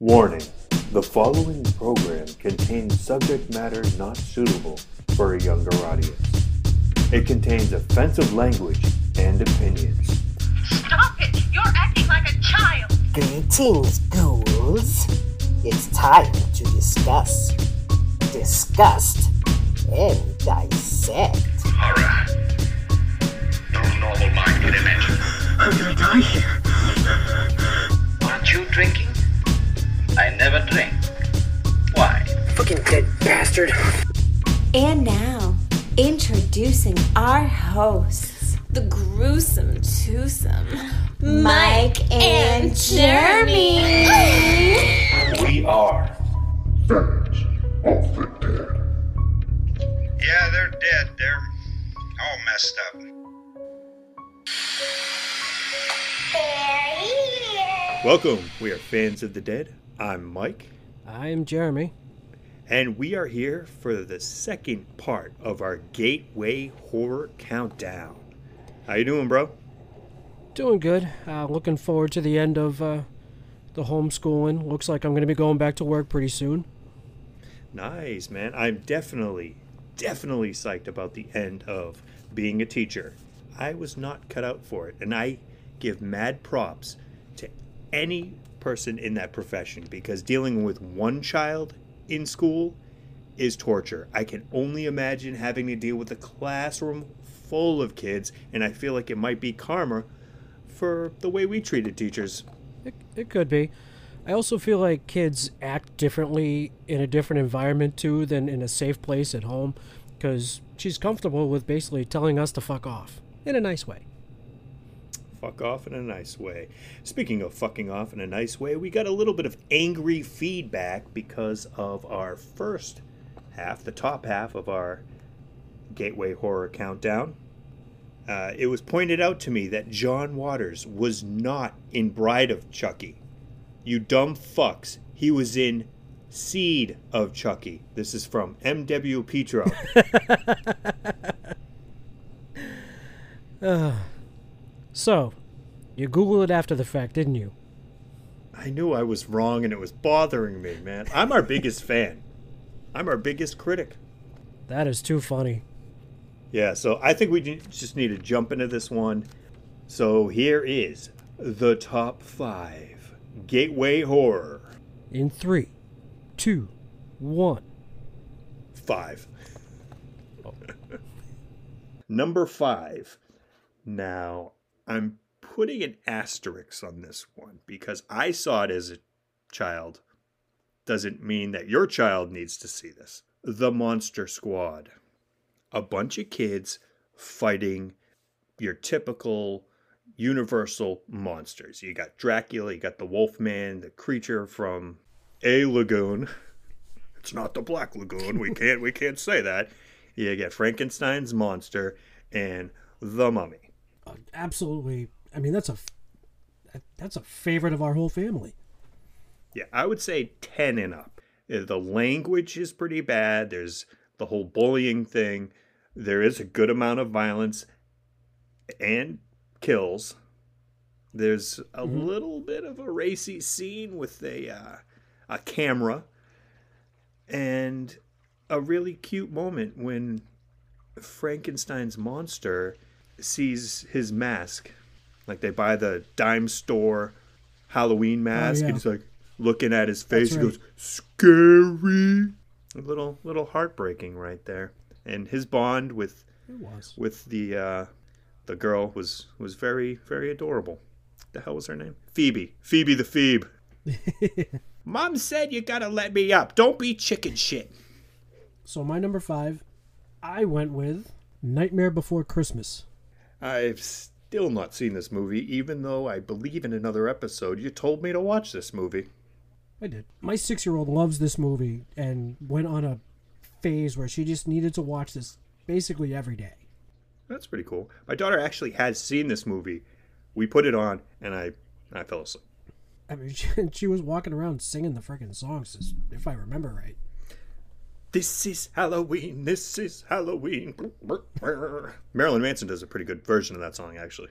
Warning the following program contains subject matter not suitable for a younger audience. It contains offensive language and opinions. Stop it! You're acting like a child! Greetings, ghouls. It's time to discuss, disgust, and dissect. Horror. No normal mind could imagine. I'm gonna die here. Aren't you drinking? I never drink. Why? Fucking dead bastard. And now, introducing our hosts, the gruesome twosome, Mike and Jeremy. We are. Village of the Dead. Yeah, they're dead. They're all messed up. Welcome, we are fans of the dead. I'm Mike, I'm Jeremy. and we are here for the second part of our Gateway Horror Countdown. How you doing, bro? Doing good. Uh, looking forward to the end of uh, the homeschooling. Looks like I'm going to be going back to work pretty soon. Nice, man. I'm definitely, definitely psyched about the end of being a teacher. I was not cut out for it, and I give mad props to any person in that profession because dealing with one child in school is torture. I can only imagine having to deal with a classroom full of kids, and I feel like it might be karma for the way we treated teachers. It, it could be. I also feel like kids act differently in a different environment too than in a safe place at home because she's comfortable with basically telling us to fuck off in a nice way. Fuck off in a nice way. Speaking of fucking off in a nice way, we got a little bit of angry feedback because of our first half, the top half of our Gateway Horror Countdown. Uh, it was pointed out to me that John Waters was not in Bride of Chucky. You dumb fucks. He was in Seed of Chucky. This is from M.W. Petro. So, you Google it after the fact, didn't you? I knew I was wrong and it was bothering me, man. I'm our biggest fan. I'm our biggest critic. That is too funny. Yeah, so I think we just need to jump into this one. So here is the top five Gateway Horror. In three, two, one. Five. Number five. Now, I'm putting an asterisk on this one because I saw it as a child. Doesn't mean that your child needs to see this. The Monster Squad. A bunch of kids fighting your typical universal monsters. You got Dracula, you got the Wolfman, the creature from a lagoon. It's not the Black Lagoon. We can't we can't say that. You get Frankenstein's monster and the Mummy. Absolutely. I mean, that's a that's a favorite of our whole family. Yeah, I would say 10 and up. Uh, The language is pretty bad. There's the whole bullying thing. There is a good amount of violence and kills. There's a little bit of a racy scene with a uh, a camera and a really cute moment when Frankenstein's monster sees his mask. Like they buy the dime store Halloween mask, yeah. and he's like looking at his face. That's He goes, "Scary." A little, little heartbreaking right there. And his bond with with the uh, the girl was was very, very adorable. The hell was her name? Phoebe. Phoebe the Phoebe. Mom said you gotta let me up. Don't be chicken shit. So my number five, I went with Nightmare Before Christmas. I've still not seen this movie, even though I believe in another episode you told me to watch this movie. I did. My six year old loves this movie and went on a phase where she just needed to watch this basically every day. That's pretty cool. My daughter actually has seen this movie. We put it on, and I I fell asleep. I mean, she, she was walking around singing the freaking songs, if I remember right. This is Halloween. This is Halloween. Marilyn Manson does a pretty good version of that song, actually.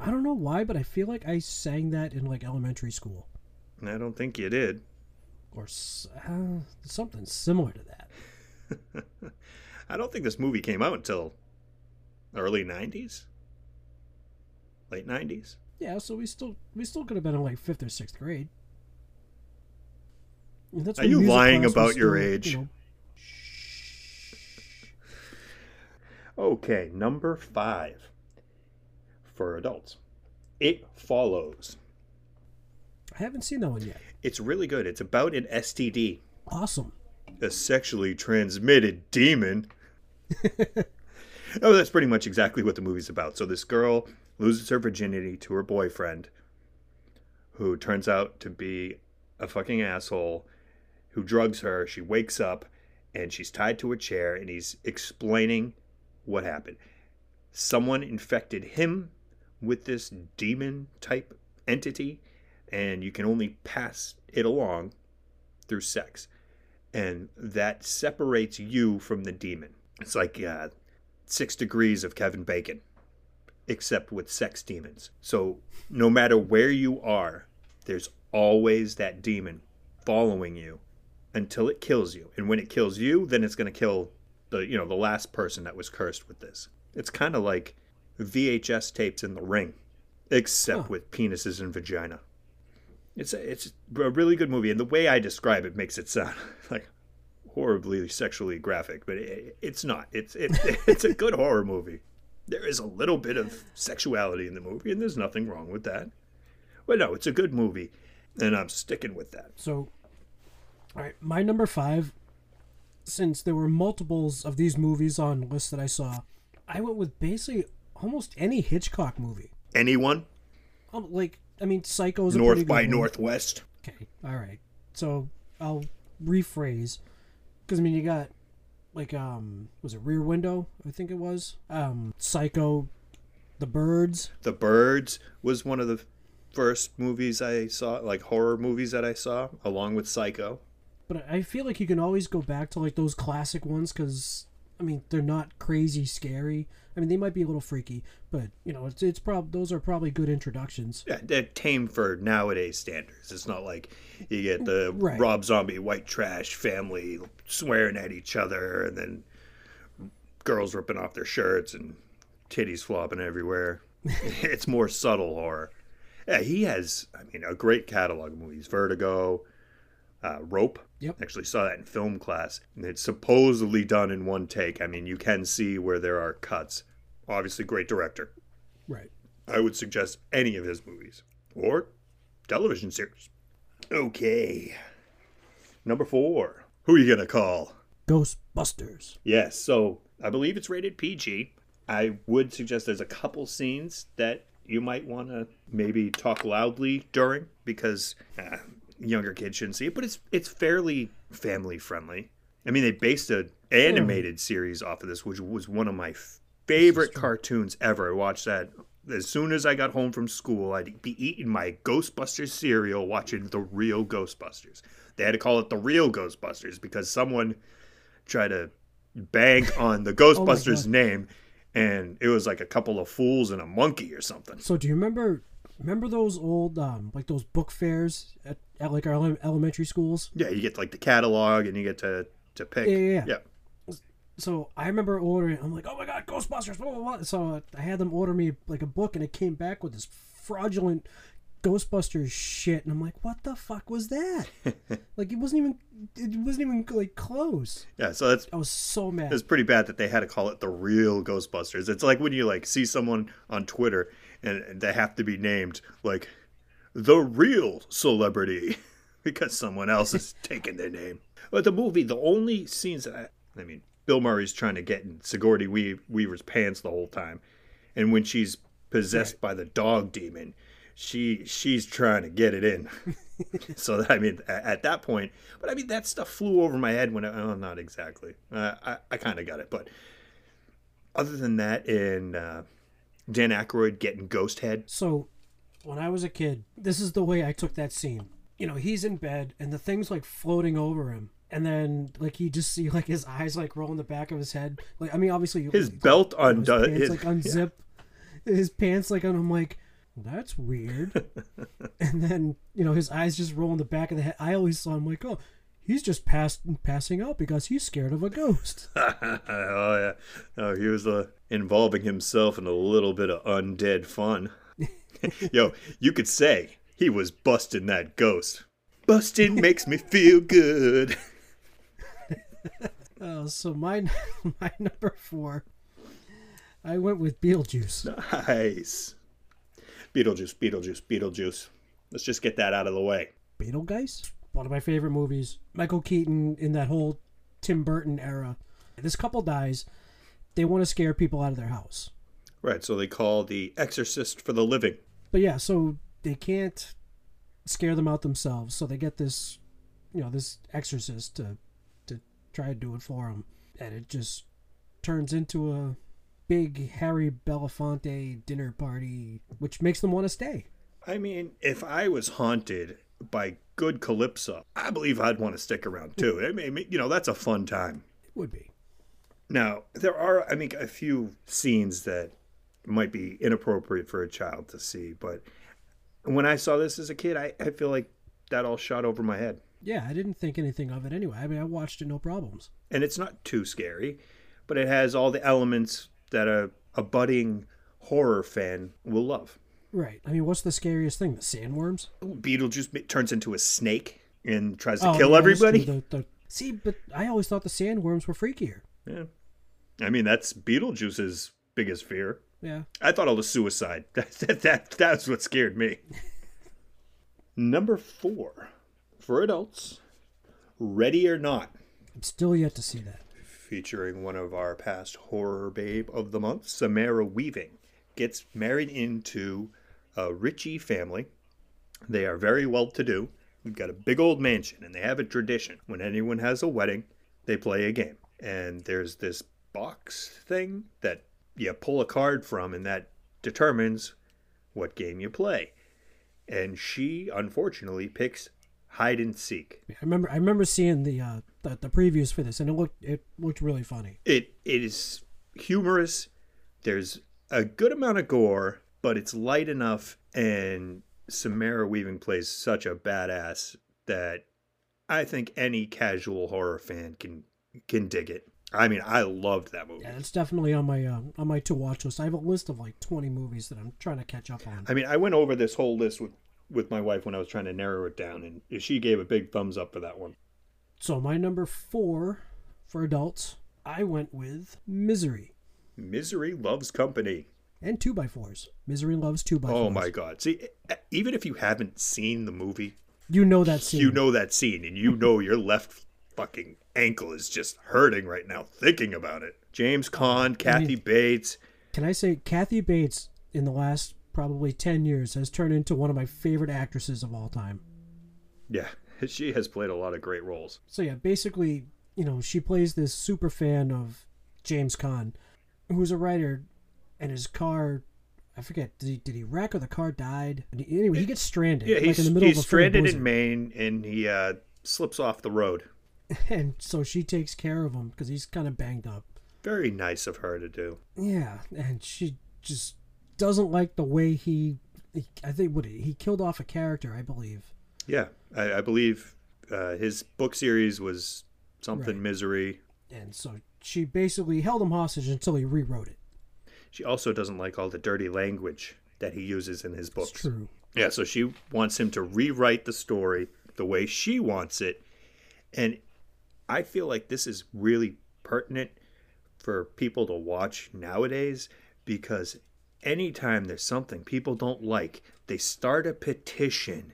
I don't know why, but I feel like I sang that in like elementary school. I don't think you did. or uh, something similar to that. I don't think this movie came out until early 90s. Late 90s. Yeah, so we still we still could have been in like fifth or sixth grade. And that's Are you lying about your still, age? you know, Okay, number five for adults. It follows. I haven't seen that one yet. It's really good. It's about an STD, Awesome. a sexually transmitted demon. oh, that's pretty much exactly what the movie's about. So this girl loses her virginity to her boyfriend, who turns out to be a fucking asshole, who drugs her. She wakes up and she's tied to a chair, and he's explaining what happened. Someone infected him with this demon type entity, and you can only pass it along through sex. And that separates you from the demon. It's like uh, six degrees of Kevin Bacon, except with sex demons. So no matter where you are, there's always that demon following you until it kills you. And when it kills you, then it's going to kill the you know the last person that was cursed with this. It's kind of like VHS tapes in the ring, except Huh. with penises and vagina. It's a, it's a really good movie, and the way I describe it makes it sound like horribly sexually graphic, but it, it's not. It's it, it's a good horror movie. There is a little bit of sexuality in the movie, and there's nothing wrong with that. But no, it's a good movie, and I'm sticking with that. So, all right, my number five. Since there were multiples of these movies on lists that I saw, I went with basically almost any Hitchcock movie. Anyone? Um, like, I mean, Psycho's a North by. Northwest. Okay, all right. So I'll rephrase, because I mean, you got like um, was it Rear Window? I think it was um, Psycho, The Birds. The Birds was one of the first movies I saw, like horror movies that I saw, along with Psycho. But I feel like you can always go back to like those classic ones because I mean they're not crazy scary. I mean they might be a little freaky, but you know it's it's prob those are probably good introductions. Yeah, they're tame for nowadays standards. It's not like you get the mm, Right. Rob Zombie white trash family swearing at each other and then girls ripping off their shirts and titties flopping everywhere. it's more subtle horror. Yeah, he has, I mean, a great catalog of movies. Vertigo, uh, Rope. Yep. Actually saw that in film class. And it's supposedly done in one take. I mean, you can see where there are cuts. Obviously, great director. Right. I would suggest any of his movies or television series. Okay. Number four. Who are you going to call? Ghostbusters. Yes, so I believe it's rated PG. I would suggest there's a couple scenes that you might want to maybe talk loudly during because uh, younger kids shouldn't see it, but it's it's fairly family friendly. I mean, they based an animated series off of this, which was one of my favorite cartoons ever. I watched that as soon as I got home from school. I'd be eating my Ghostbusters cereal, watching the real Ghostbusters. They had to call it the real Ghostbusters because someone tried to bank on the Ghostbusters God. name, and it was like a couple of fools and a monkey or something. So do you remember remember those old um like those book fairs at, at like our elementary schools? Yeah, you get like the catalog, and you get to to pick. Yeah, yeah, yeah. yeah. So I remember ordering. I'm like, oh my god, Ghostbusters! Blah, blah, blah. So I had them order me like a book, and it came back with this fraudulent Ghostbusters shit, and I'm like, what the fuck was that? like it wasn't even it wasn't even like close. Yeah, so that's I was so mad. it's pretty bad that they had to call it the real Ghostbusters. It's like when you like see someone on Twitter and they have to be named like the real celebrity because someone else is taking their name. But the movie, the only scenes that I, I mean, Bill Murray's trying to get in Sigourney Weaver's pants the whole time, and when she's possessed by the dog demon, she she's trying to get it in. so that I mean, a- at that point, but I mean that stuff flew over my head when I, oh, not exactly. Uh, I I kind of got it, but other than that, in uh, Dan Aykroyd getting ghost head, So, when I was a kid, this is the way I took that scene. You know, he's in bed and the thing's like floating over him. And then, like, you just see like his eyes like roll in the back of his head. Like, I mean, obviously, his belt his undone. pants His, like unzip, his pants like, and I'm like, That's weird. and then, you know, his eyes just roll in the back of the head. I always saw him like, oh, he's just passed, passing out because he's scared of a ghost. oh yeah. Oh, he was uh, involving himself in a little bit of undead fun. Yo, you could say he was busting that ghost. Busting makes me feel good. Uh, so my my number four, I went with Beetlejuice. Nice. Beetlejuice, Beetlejuice, Beetlejuice. Let's just get that out of the way. Beetlegeist, one of my favorite movies. Michael Keaton in that whole Tim Burton era. This couple dies. They want to scare people out of their house. Right, so they call the exorcist for the living. But yeah, so they can't scare them out themselves. So they get this, you know, this exorcist to to try to do it for them, and it just turns into a big Harry Belafonte dinner party, which makes them want to stay. I mean, if I was haunted by good Calypso, I believe I'd want to stick around too. I mean, you know, that's a fun time. It would be. Now, there are, I mean, a few scenes that might be inappropriate for a child to see, but when I saw this as a kid, I, I feel like that all shot over my head. Yeah, I didn't think anything of it anyway. I mean, I watched it no problems. And it's not too scary, but it has all the elements that a, a budding horror fan will love. Right. I mean, what's the scariest thing? The sandworms? Beetlejuice turns into a snake and tries to Oh, kill yeah, everybody. The- the- see, but I always thought the sandworms were freakier. Yeah. I mean, that's Beetlejuice's biggest fear. Yeah. I thought it was suicide. That, that, that, that's what scared me. Number four, for adults, Ready or Not, I'm still yet to see that. featuring one of our past horror babe of the month, Samara Weaving, gets married into a Ritchie family. They are very well to do. We've got a big old mansion, and they have a tradition. When anyone has a wedding, they play a game. And there's this box thing that you pull a card from, and that determines what game you play. And she, unfortunately, picks hide and seek. I remember I remember seeing the uh the, the previews for this and it looked it looked really funny. It it is humorous. There's a good amount of gore, but it's light enough and Samara Weaving plays such a badass that I think any casual horror fan can can dig it. I mean, I loved that movie. Yeah, it's definitely on my uh, on my to watch list. I have a list of like 20 movies that I'm trying to catch up on. I mean, I went over this whole list with with my wife when I was trying to narrow it down, and she gave a big thumbs up for that one. So my number 4 for adults, I went with Misery Misery loves company. and 2 by 4s Misery loves 2 by 4s Oh my god! See, even if you haven't seen the movie, You know that scene. you know that scene and you know your left fucking ankle is just hurting right now thinking about it. James Caan, Kathy Bates. Can I say Kathy Bates in the last probably 10 years has turned into one of my favorite actresses of all time. Yeah, she has played a lot of great roles. So yeah, basically, you know, she plays this super fan of James Caan, who's a writer, and his car, I forget, did he did he wreck or the car died? Anyway, he gets stranded. Yeah, like he's, in the middle he's of a stranded in. Maine and he uh, slips off the road. and so she takes care of him because he's kind of banged up. Very nice of her to do. Yeah, and she just doesn't like the way he. he I think what he killed off a character, I believe. Yeah, I, I believe uh, his book series was something Right. misery. And so she basically held him hostage until he rewrote it. She also doesn't like all the dirty language that he uses in his books. It's true. Yeah, so she wants him to rewrite the story the way she wants it. And I feel like this is really pertinent for people to watch nowadays because anytime there's something people don't like, they start a petition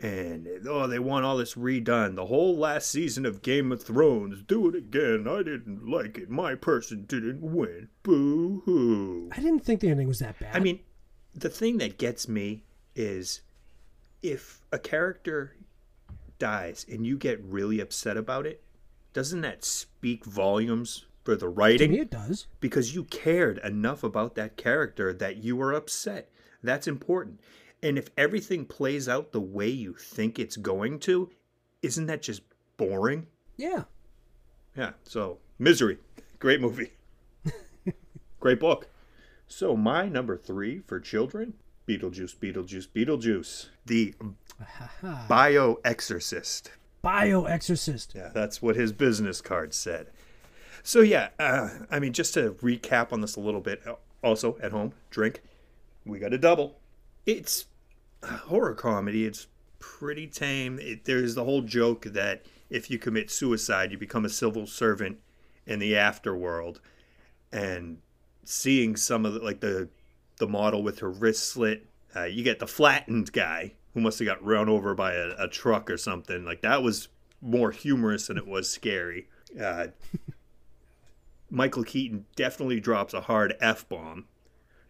and oh they want all this redone. The whole last season of Game of Thrones, do it again. I didn't like it. My person didn't win. Boo hoo. I didn't think the ending was that bad. I mean, the thing that gets me is if a character dies and you get really upset about it, doesn't that speak volumes for the writing? to me it does. Because you cared enough about that character that you were upset. That's important. And if everything plays out the way you think it's going to, isn't that just boring? Yeah. Yeah, so Misery. Great movie. Great book. So, my number three for children Beetlejuice, Beetlejuice, Beetlejuice. The bio exorcist. Bio Exorcist. Yeah, that's what his business card said. So yeah, uh, I mean, just to recap on this a little bit. Also at home, drink. We got a double. It's a horror comedy. It's pretty tame. It, there's the whole joke that if you commit suicide, you become a civil servant in the afterworld, and seeing some of the, like the the model with her wrist slit. Uh, you get the flattened guy who must have got run over by a, a truck or something. Like that was more humorous than it was scary. Uh, Michael Keaton definitely drops a hard f bomb.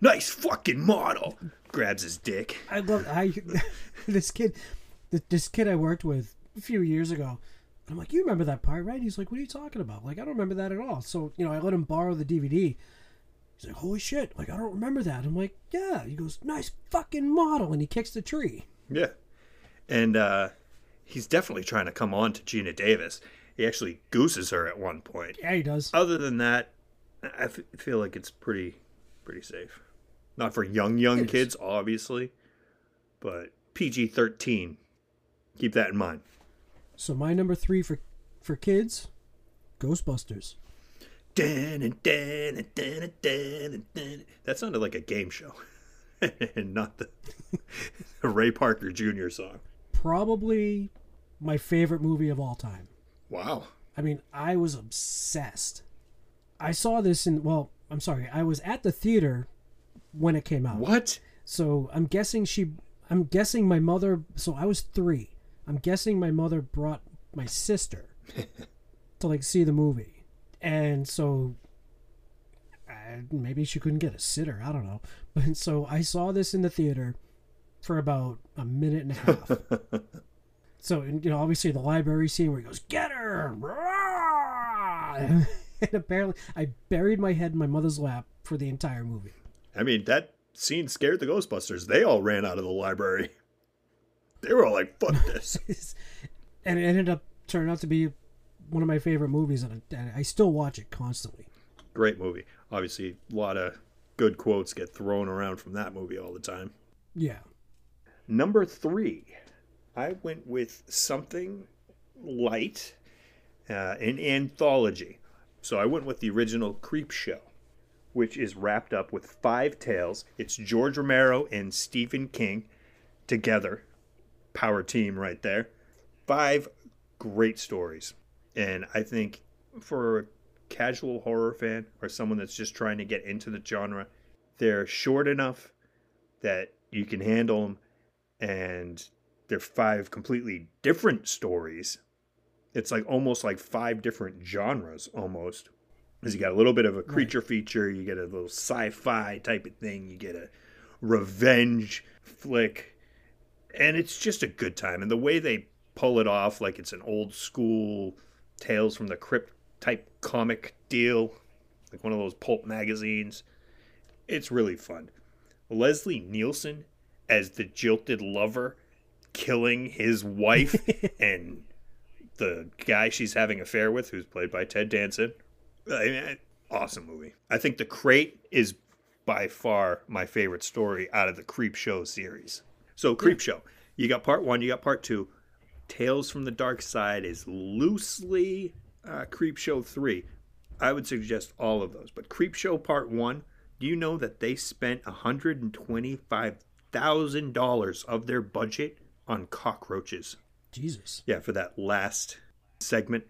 Nice fucking model. Grabs his dick. I love I this kid this kid I worked with a few years ago. I'm like, you remember that part, right? He's like, what are you talking about? Like, I don't remember that at all. So, you know, I let him borrow the DVD. He's like, holy shit, like, I don't remember that. I'm like, yeah. He goes, nice fucking model. And he kicks the tree. Yeah. And uh, he's definitely trying to come on to Geena Davis. He actually gooses her at one point. Yeah, he does. Other than that, I f- feel like it's pretty pretty safe. Not for young young kids, obviously, but PG thirteen. Keep that in mind. So my number three for for kids, Ghostbusters. That sounded like a game show, not the, the Ray Parker Jr. song. Probably my favorite movie of all time. Wow. I mean, I was obsessed. I saw this in well, I'm sorry, I was at the theater when it came out. What? So I'm guessing she I'm guessing my mother so I was 3. I'm guessing my mother brought my sister to like see the movie. And so maybe she couldn't get a sitter, I don't know. But so I saw this in the theater for about a minute and a half. So, and, you know, obviously the library scene where he goes, "Get her!" And apparently, I buried my head in my mother's lap for the entire movie. I mean, that scene scared the Ghostbusters. They all ran out of the library. They were all like, "Fuck this." and it ended up turning out to be one of my favorite movies, and I still watch it constantly. Great movie. Obviously, a lot of good quotes get thrown around from that movie all the time. Yeah, Number three, I went with something light, uh, an anthology. So I went with the original Creepshow, which is wrapped up with five tales. It's George Romero and Stephen King together. Power team right there. Five great stories. And I think for a casual horror fan or someone that's just trying to get into the genre, they're short enough that you can handle them and they're five completely different stories. It's like almost like five different genres almost. Because you got a little bit of a creature feature, you get a little sci-fi type of thing, you get a revenge flick, and it's just a good time. And the way they pull it off, like it's an old school Tales from the Crypt type comic deal, like one of those pulp magazines, it's really fun. Leslie Nielsen as the jilted lover killing his wife and the guy she's having affair with, who's played by Ted Danson. I mean, awesome movie. I think The Crate is by far my favorite story out of the Creepshow series. So, Creepshow, you got part one, you got part two. Tales from the Darkside is loosely uh, Creepshow 3. I would suggest all of those. But Creepshow Part 1, do you know that they spent $125,000 of their budget on cockroaches? Jesus. Yeah, for that last segment.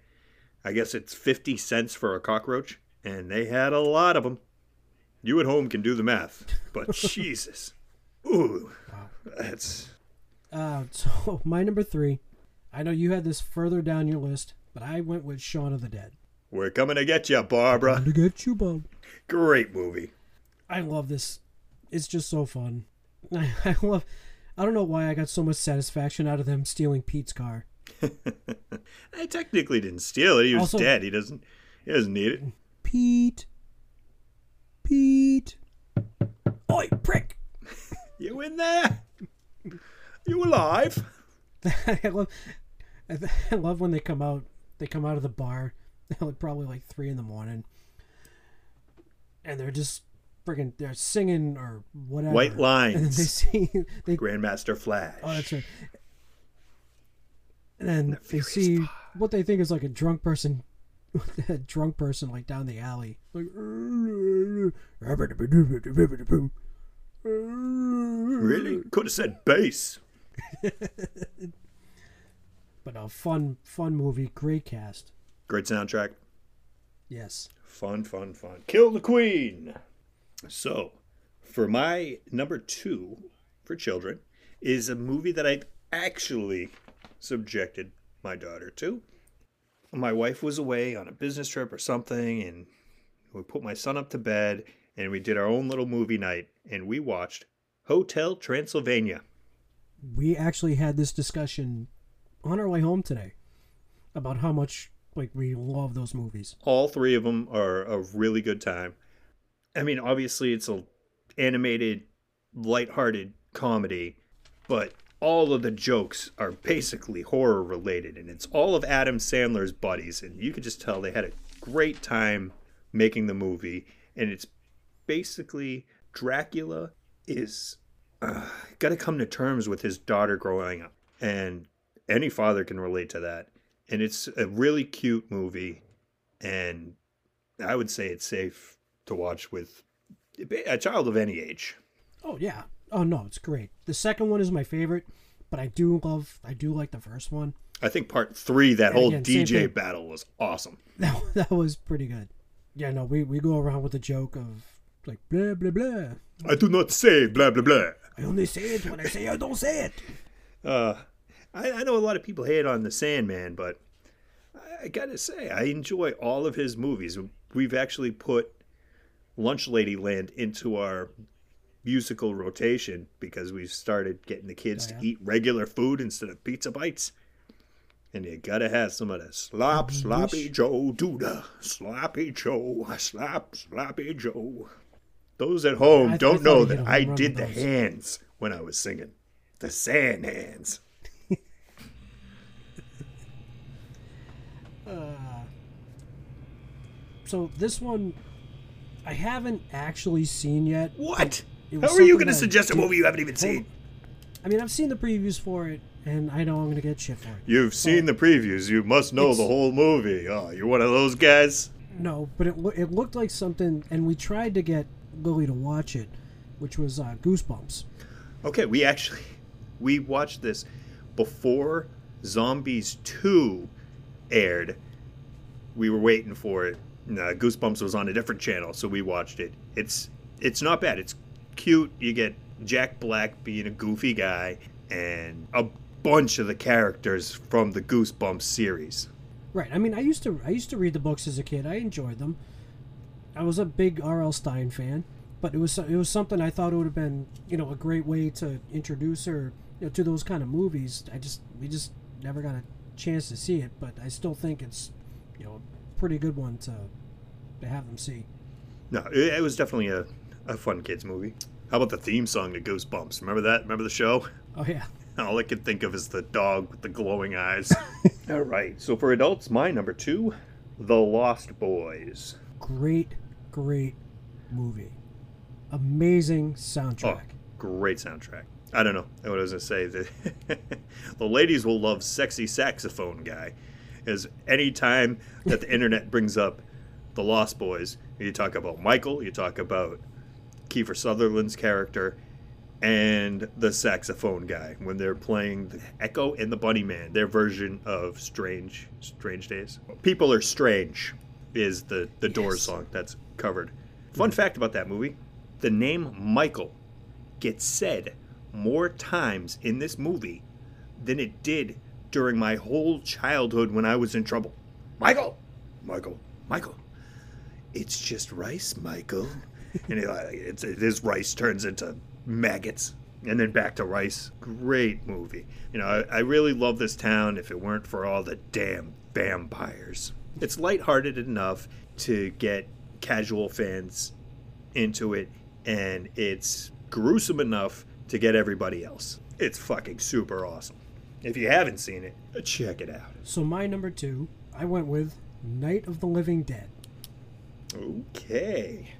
I guess it's 50 cents for a cockroach, and they had a lot of them. You at home can do the math, but Jesus. Ooh, that's. Uh, so my number three, I know you had this further down your list, but I went with Shaun of the Dead. We're coming to get you, Barbara. Coming To get you, Bob. Great movie. I love this. It's just so fun. I, I love. I don't know why I got so much satisfaction out of them stealing Pete's car. I technically didn't steal it. He was Also- dead. He doesn't. He doesn't need it. Pete. Pete. Oi, prick! You in there? You alive? I love. I love when they come out. They come out of the bar, like probably like three in the morning, and they're just friggin' they're singing or whatever. White And they see they Grandmaster Flash. Oh, that's right. And then The they see Five. what they think is like a drunk person, a drunk person like down the alley, like. Really? Could have said bass. But a fun, fun movie, great cast. Great soundtrack. Yes. Fun, fun, fun. Kill the Queen. So, for my number two for children is a movie that I've actually subjected my daughter to. My wife was away on a business trip or something, and we put my son up to bed, and we did our own little movie night, and we watched Hotel Transylvania. We actually had this discussion on our way home today about how much like we love those movies. all three of them are a really good time. I mean, obviously it's a animated, lighthearted comedy, but all of the jokes are basically horror related, and it's all of Adam Sandler's buddies, and you could just tell they had a great time making the movie, and it's basically Dracula is uh, got to come to terms with his daughter growing up, and any father can relate to that. And it's a really cute movie, and I would say it's safe to watch with a child of any age. Oh yeah. Oh no, it's great. The second one is my favorite, but I do love, I do like the first one. I think part three, that And whole again, DJ battle was awesome. That that was pretty good. Yeah, no, we we go around with the joke of like blah blah blah. I do not say blah blah blah. I only say it when I say I don't say it. Uh, I, I know a lot of people hate on the Sandman, but I, I gotta say I enjoy all of his movies. We've actually put Lunch Lady Land into our musical rotation because we've started getting the kids Oh, yeah? to eat regular food instead of pizza bites. And you gotta have some of the slop, sloppy Joe Duda, sloppy Joe, slop, sloppy Joe. Those at home I- don't know that I did the those. hands when I was singing, the sand hands. So this one, I haven't actually seen yet. What? It How are you going to suggest a movie you haven't even seen? I mean, I've seen the previews for it, and I know I'm gonna get shit for it. You've seen the previews. You must know the whole movie. Oh, you're one of those guys. No, but it loo- it looked like something, and we tried to get Lily to watch it, which was uh, Goosebumps. Okay, we actually we watched this before Zombies 2 aired. We were waiting for it. Uh, Goosebumps was on a different channel, so we watched it. It's it's not bad. It's cute. You get Jack Black being a goofy guy and a bunch of the characters from the Goosebumps series. Right. I mean, I used to I used to read the books as a kid. I enjoyed them. I was a big R.L. Stine fan, but it was it was something I thought it would have been you know a great way to introduce her you know, to those kind of movies. I just we just never got a chance to see it, but I still think it's you know a pretty good one to to have them see. No, it, it was definitely a, a fun kids movie. How about the theme song to Goosebumps? Remember that? Remember the show? Oh yeah. All I could think of is the dog with the glowing eyes. All right. So for adults, my number two, The Lost Boys. Great, great movie. Amazing soundtrack. Oh, soundtrack. great soundtrack. I don't know what I was gonna say. The, the ladies will love "Sexy Saxophone Guy," is any time that the internet brings up the Lost Boys, you talk about Michael, you talk about Kiefer Sutherland's character, and the saxophone guy when they're playing the Echo and the Bunnymen, their version of Strange Strange Days. People are strange is the the Doors song that's covered. Fun fact about that movie: the name Michael gets said more times in this movie than it did during my whole childhood when I was in trouble. Michael, Michael, Michael. It's just rice, Michael. and it, uh, it's, his rice turns into maggots and then back to rice. Great movie. You know, I, I really love this town if it weren't for all the damn vampires. It's lighthearted enough to get casual fans into it, and it's gruesome enough to get everybody else. It's fucking super awesome. If you haven't seen it, check it out. So my number two, I went with Night of the Living Dead. Okay.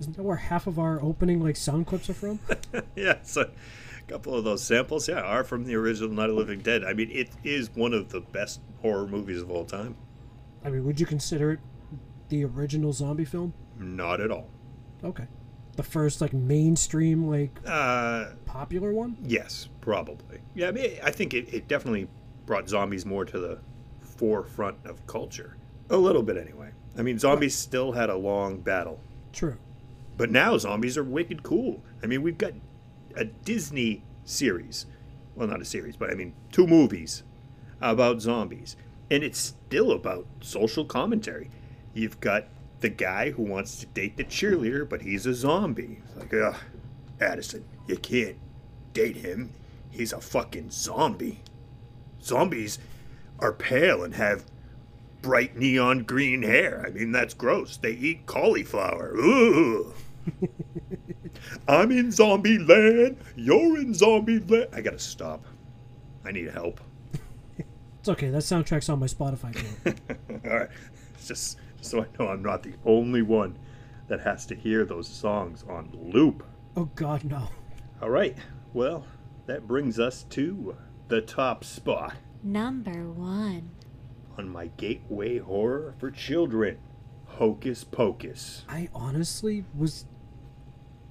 Isn't that where half of our opening like sound clips are from? yeah, so a couple of those samples, yeah, are from the original Night of the Living Dead. I mean, it is one of the best horror movies of all time. I mean, would you consider it the original zombie film? Not at all. Okay. The first like mainstream like Uh, popular one? yes, probably. Yeah, I mean, I think it, it definitely brought zombies more to the forefront of culture. A little bit, anyway. I mean, zombies still had a long battle. True. But now zombies are wicked cool. I mean, we've got a Disney series. Well, not a series, but I mean, two movies about zombies. And it's still about social commentary. You've got the guy who wants to date the cheerleader, but he's a zombie. It's like, ugh, Addison, you can't date him. He's a fucking zombie. Zombies are pale and have bright neon green hair. I mean, that's gross. They eat cauliflower. Ooh. I'm in zombie land. You're in zombie land. I gotta stop. I need help. It's okay. That soundtrack's on my Spotify. All right. It's just, just so I know I'm not the only one that has to hear those songs on loop. oh God, no. All right. Well, that brings us to the top spot Number one. on my gateway horror for children Hocus Pocus. I honestly was.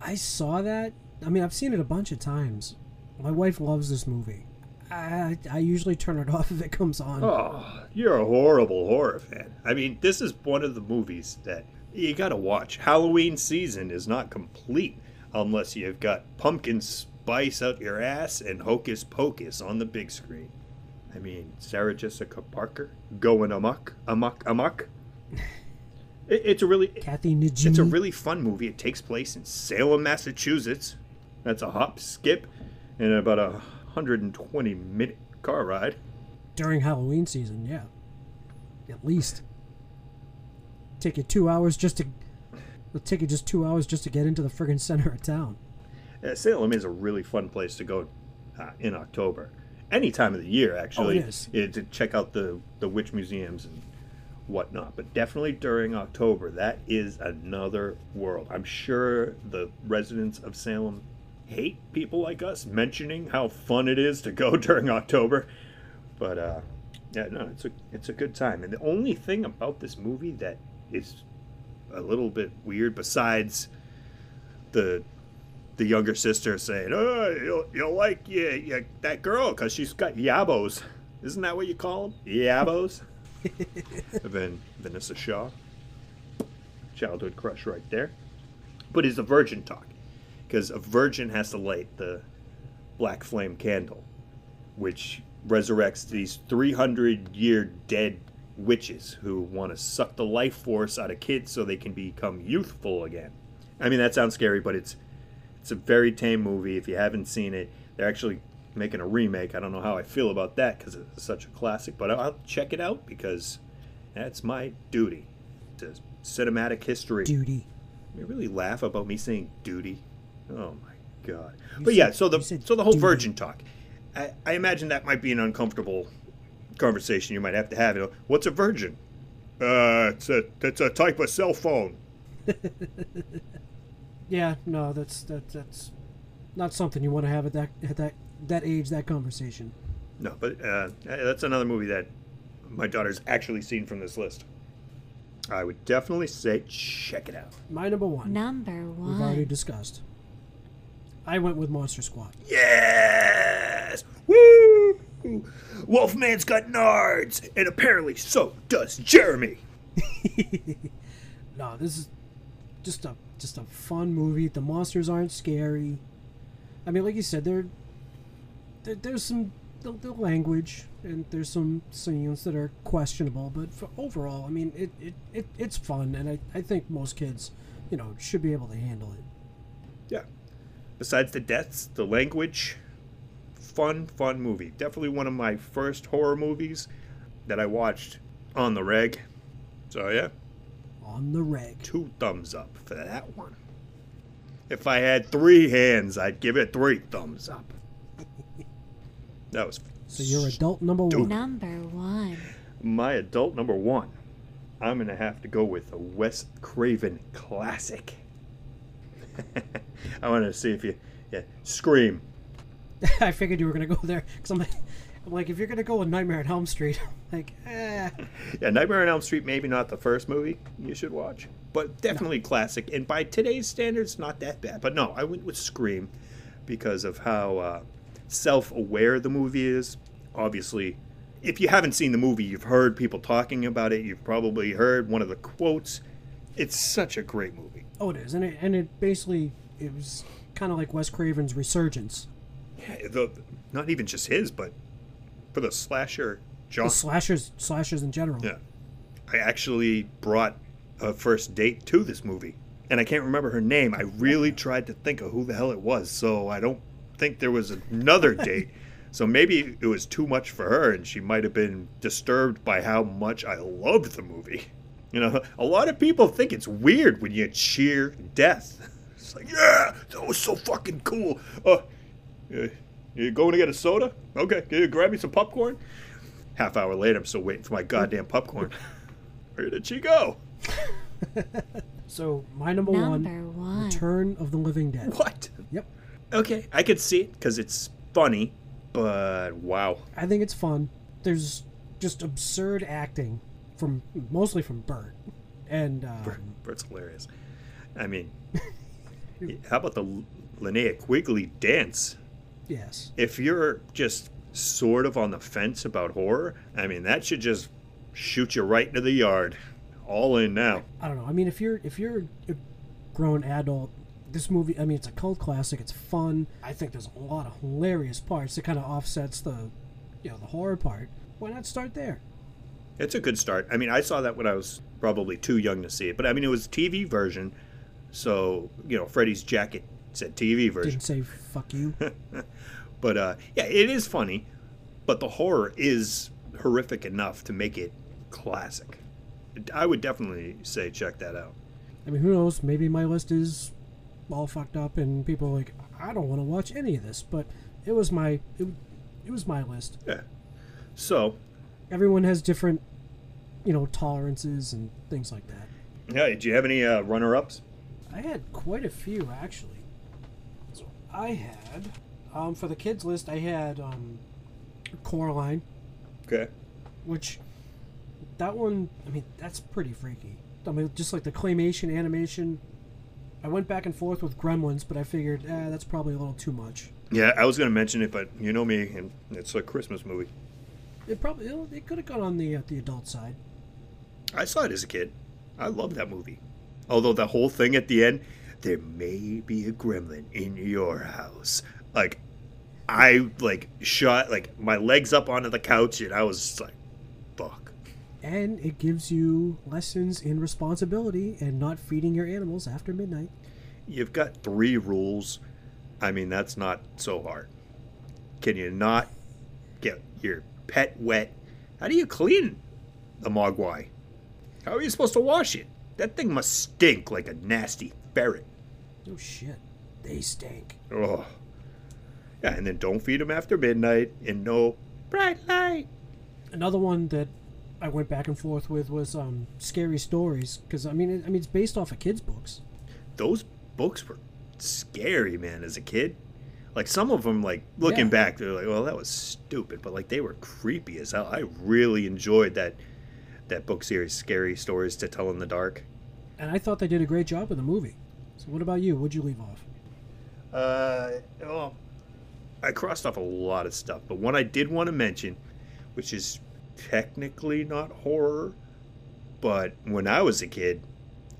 I saw that. I mean, I've seen it a bunch of times. My wife loves this movie. I I usually turn it off if it comes on. Oh, you're a horrible horror fan. I mean, this is one of the movies that you gotta watch. Halloween season is not complete unless you've got pumpkin spice out your ass and hocus pocus on the big screen. I mean, Sarah Jessica Parker going amok, amok, amok. It, it's a really, Kathy Najimy. it's a really fun movie. It takes place in Salem, Massachusetts. That's a hop, skip, and about a 120 minute car ride. during Halloween season. Yeah, at least take you two hours just to. It'll take you just two hours just to get into the friggin' center of town. Uh, Salem is a really fun place to go uh, in October. Any time of the year, actually, Oh, uh, to check out the, the witch museums and whatnot. But definitely during October, that is another world. I'm sure the residents of Salem hate people like us mentioning how fun it is to go during October. But uh, yeah, no, it's a it's a good time. And the only thing about this movie that is a little bit weird, besides the the younger sister saying, "Oh, you'll, you'll like yeah, yeah, that girl because she's got yabos." Isn't that what you call them? Yabos. then Vinessa Shaw, childhood crush right there. But is a virgin talk because a virgin has to light the black flame candle, which resurrects these 300 year dead witches who want to suck the life force out of kids so they can become youthful again. I mean, that sounds scary, but it's it's a very tame movie. If you haven't seen it, they're actually making a remake. I don't know how I feel about that because it's such a classic, but I'll check it out because that's my duty to cinematic history. Duty. You really laugh about me saying duty. Oh my god! You but yeah, so the so the whole duty. virgin talk. I, I imagine that might be an uncomfortable conversation you might have to have. You know, what's a virgin? Uh, it's a it's a type of cell phone. Yeah, no, that's that, that's not something you want to have at that at that that age. That conversation. No, but uh, that's another movie that my daughter's actually seen from this list. I would definitely say check it out. My number one. Number one. We've already discussed. I went with Monster Squad. Yes! Woo! Wolfman's got nards, and apparently so does Jeremy. No, this is just a just a fun movie. The monsters aren't scary. I mean, like you said, there, there there's some the, the language and there's some scenes that are questionable, but for overall, I mean, it, it, it it's fun, and I, I think most kids, you know, should be able to handle it. Yeah. Besides the deaths, the language, fun, fun movie. Definitely one of my first horror movies that I watched on the reg. So yeah, On the reg. two thumbs up for that one. If I had three hands, I'd give it three thumbs up. That was So you're adult number Dude. one. Number one. my adult number one. I'm gonna have to go with a Wes Craven classic, I wanted to see if you, yeah, Scream. I figured you were gonna go there because I'm like, I'm like, if you're gonna go with Nightmare on Elm Street, I'm like, eh. Yeah, Nightmare on Elm Street, maybe not the first movie you should watch, but definitely classic. And by today's standards, not that bad. But no, I went with Scream because of how uh, self aware the movie is. Obviously, if you haven't seen the movie, you've heard people talking about it. You've probably heard one of the quotes. It's such a great movie. Oh, it is, and it and it basically it was kind of like Wes Craven's resurgence. Yeah, the, not even just his, but for the slasher genre. The slashers, slashers in general. Yeah. I actually brought a first date to this movie, and I can't remember her name. I really tried to think of who the hell it was, so I don't think there was another date. So maybe it was too much for her, and she might have been disturbed by how much I loved the movie. You know, a lot of people think it's weird when you cheer death. It's like, yeah, that was so fucking cool. Uh, you you going to get a soda? Okay, can you grab me some popcorn? Half hour later, I'm still waiting for my goddamn popcorn. Where did she go? So my number, Number one, one. Return of the Living Dead. What? Yep. Okay, I could see it because it's funny, but wow. I think it's fun. There's just absurd acting from mostly from Burt, and um, Burt's hilarious. I mean, how about the Linnea Quigley dance? yes, If you're just sort of on the fence about horror, I mean, that should just shoot you right into the yard. All in now. I don't know. I mean, if you're if you're a grown adult, this movie. I mean, it's a cult classic. It's fun. I think there's a lot of hilarious parts that kind of offsets the, you know, the horror part. Why not start there? It's a good start. I mean, I saw that when I was probably too young to see it, but I mean, it was TV version, so you know, Freddy's jacket said TV version. Didn't say fuck you. But uh, yeah, it is funny, but the horror is horrific enough to make it classic. I would definitely say check that out. I mean, who knows? Maybe my list is all fucked up, and people are like, I don't want to watch any of this. But it was my it, it was my list. Yeah. So, Everyone has different, you know, tolerances and things like that. yeah, do you have any uh, runner-ups? I had quite a few actually. So I had, um, for the kids list, I had um, Coraline, Okay. which that one, I mean, that's pretty freaky. I mean, just like the claymation animation. I went back and forth with Gremlins, but I figured, eh, that's probably a little too much. Yeah, I was going to mention it, but you know me, and it's a Christmas movie. It probably it, could have gone on the uh, the adult side. I saw it as a kid. I love that movie. Although the whole thing at the end, there may be a gremlin in your house. Like, I like shot like my legs up onto the couch, and I was just like, "Fuck." And it gives you lessons in responsibility and not feeding your animals after midnight. You've got three rules. I mean, that's not so hard. Can you not get your pet wet? How do you clean the mogwai? How are you supposed to wash it? That thing must stink like a nasty ferret. Oh shit, they stink. Oh. Yeah, and then don't feed them after midnight and no bright light. Another one that I went back and forth with was um, scary stories because I mean it, I mean it's based off of kids' books. Those books were scary, man, as a kid. Like some of them, like looking Yeah. back, they're like, "Well, that was stupid," but like they were creepy as hell. I really enjoyed that that book series, "Scary Stories to Tell in the Dark." And I thought they did a great job in the movie. So what about you? What'd you leave off? Uh, well, I crossed off a lot of stuff, but one I did want to mention, which is technically not horror, but when I was a kid,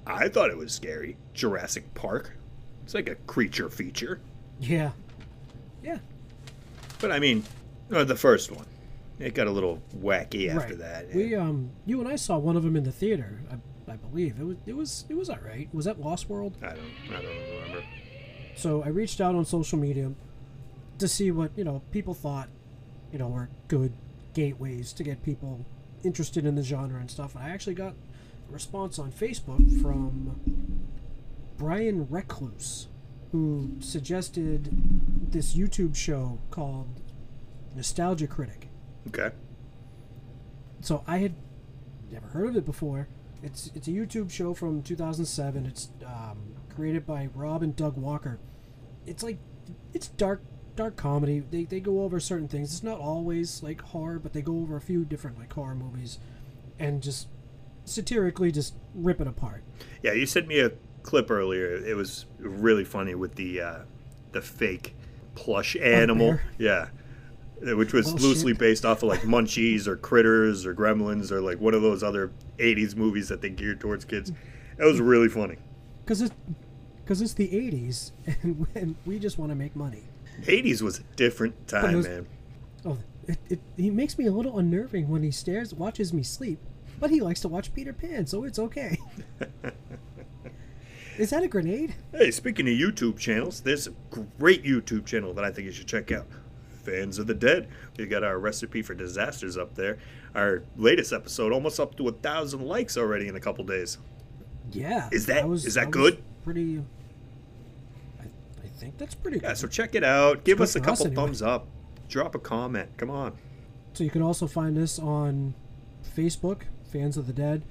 I thought it was scary. Jurassic Park. It's like a creature feature. Yeah, yeah. But I mean, uh, the first one. It got a little wacky after right. that. We um, you and I saw one of them in the theater. I, I believe it was it was it was all right. Was that Lost World? I don't, I don't remember. So I reached out on social media to see what you know people thought, you know, were good gateways to get people interested in the genre and stuff. And I actually got a response on Facebook from Brian Recluse, who suggested this YouTube show called Nostalgia Critic. Okay. So I had never heard of it before. It's it's a YouTube show from 2007. It's um, created by Rob and Doug Walker. It's like it's dark dark comedy. They they go over certain things. It's not always like horror, but they go over a few different like horror movies and just satirically just rip it apart. Yeah, you sent me a clip earlier. It was really funny with the uh, the fake plush animal. Yeah. Uh, Which was Oh, loosely shit. based off of like Munchies or Critters or Gremlins or like one of those other 80s movies that they geared towards kids. That was really funny. Cuz it's cuz it's the 80s and, and we just want to make money. 80s was a different time, those- man. Oh, it, it he makes me a little unnerving when he stares watches me sleep, but he likes to watch Peter Pan, so it's okay. Is that a grenade? Hey, speaking of YouTube channels, there's a great YouTube channel that I think you should check out. Fans of the Dead. We got our recipe for disasters up there. Our latest episode almost up to a thousand likes already in a couple days. Yeah. Is that- I was, is that was good? Pretty. I, I think that's pretty Yeah, good. so check it out. Give us a for us couple anyway. thumbs up. Drop a comment. Come on. So you can also find us on Facebook, Fans of the Dead.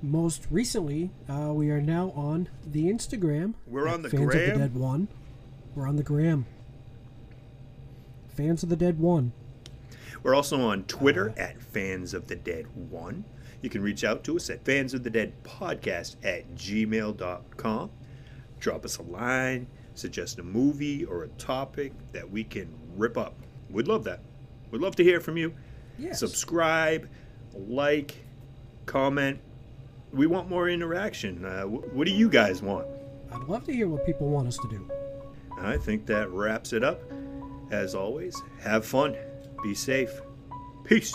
Most recently, uh, we are now on the Instagram. We're on the Fans of the Dead One. We're on the gram. Fans of the Dead One. We're also on Twitter at Fans of the Dead 1. You can reach out to us at Fans of the Dead Podcast at gmail.com. Drop us a line, suggest a movie or a topic that we can rip up. We'd love that. We'd love to hear from you. Yes. Subscribe, like, comment. We want more interaction. Uh, wh- what do you guys want? I'd love to hear what people want us to do. I think that wraps it up. As always, have fun, be safe, peace.